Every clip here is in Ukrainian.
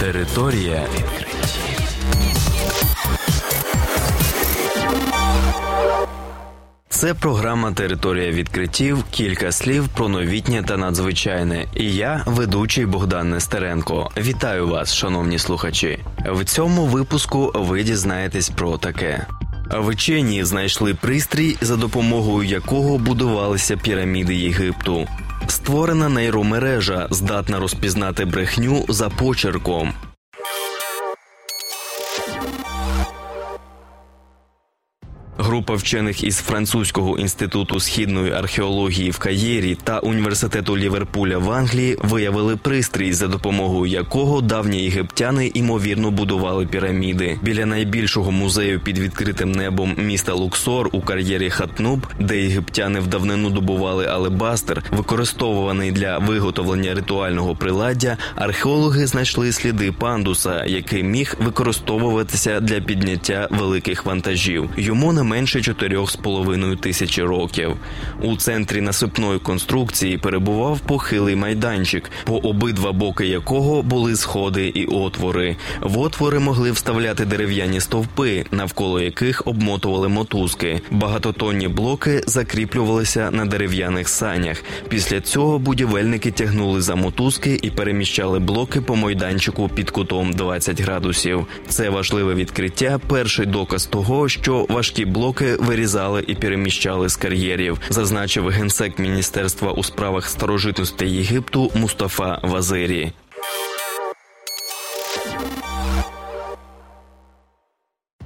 Територія відкриттів. Це програма Територія відкриттів. Кілька слів про новітнє та надзвичайне. І я, ведучий Богдан Нестеренко. Вітаю вас, шановні слухачі. В цьому випуску ви дізнаєтесь про таке. Вчені знайшли пристрій, за допомогою якого будувалися піраміди Єгипту. Створена нейромережа здатна розпізнати брехню за почерком. Група вчених із французького інституту східної археології в Каєрі та університету Ліверпуля в Англії виявили пристрій, за допомогою якого давні єгиптяни ймовірно будували піраміди. Біля найбільшого музею під відкритим небом міста Луксор у кар'єрі Хатнуб, де єгиптяни в давнину добували алебастер, використовуваний для виготовлення ритуального приладдя, археологи знайшли сліди пандуса, який міг використовуватися для підняття великих вантажів. Йому не менше 4,5 тисячі років. У центрі насипної конструкції перебував похилий майданчик, по обидва боки якого були сходи і отвори. В отвори могли вставляти дерев'яні стовпи, навколо яких обмотували мотузки. Багатотонні блоки закріплювалися на дерев'яних санях. Після цього будівельники тягнули за мотузки і переміщали блоки по майданчику під кутом 20 градусів. Це важливе відкриття. Перший доказ того, що важкі блоки вирізали і переміщали з кар'єрів, зазначив генсек міністерства у справах старожитностей Єгипту Мустафа Вазирі.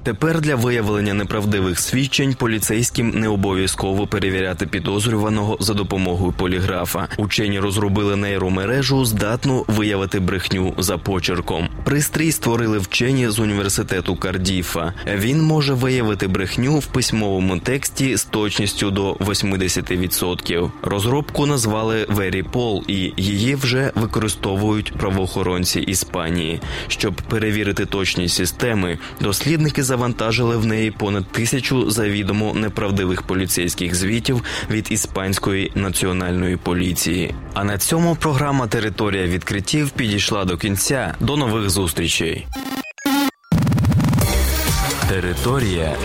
Тепер для виявлення неправдивих свідчень поліцейським не обов'язково перевіряти підозрюваного за допомогою поліграфа. Учені розробили нейромережу, здатну виявити брехню за почерком. Пристрій створили вчені з університету Кардіфа. Він може виявити брехню в письмовому тексті з точністю до 80%. Розробку назвали Веріпол, і її вже використовують правоохоронці Іспанії. Щоб перевірити точність системи, дослідники завантажили в неї понад тисячу завідомо неправдивих поліцейських звітів від іспанської національної поліції. А на цьому програма Територія відкриттів підійшла до кінця. До нових зустрічей. Територія.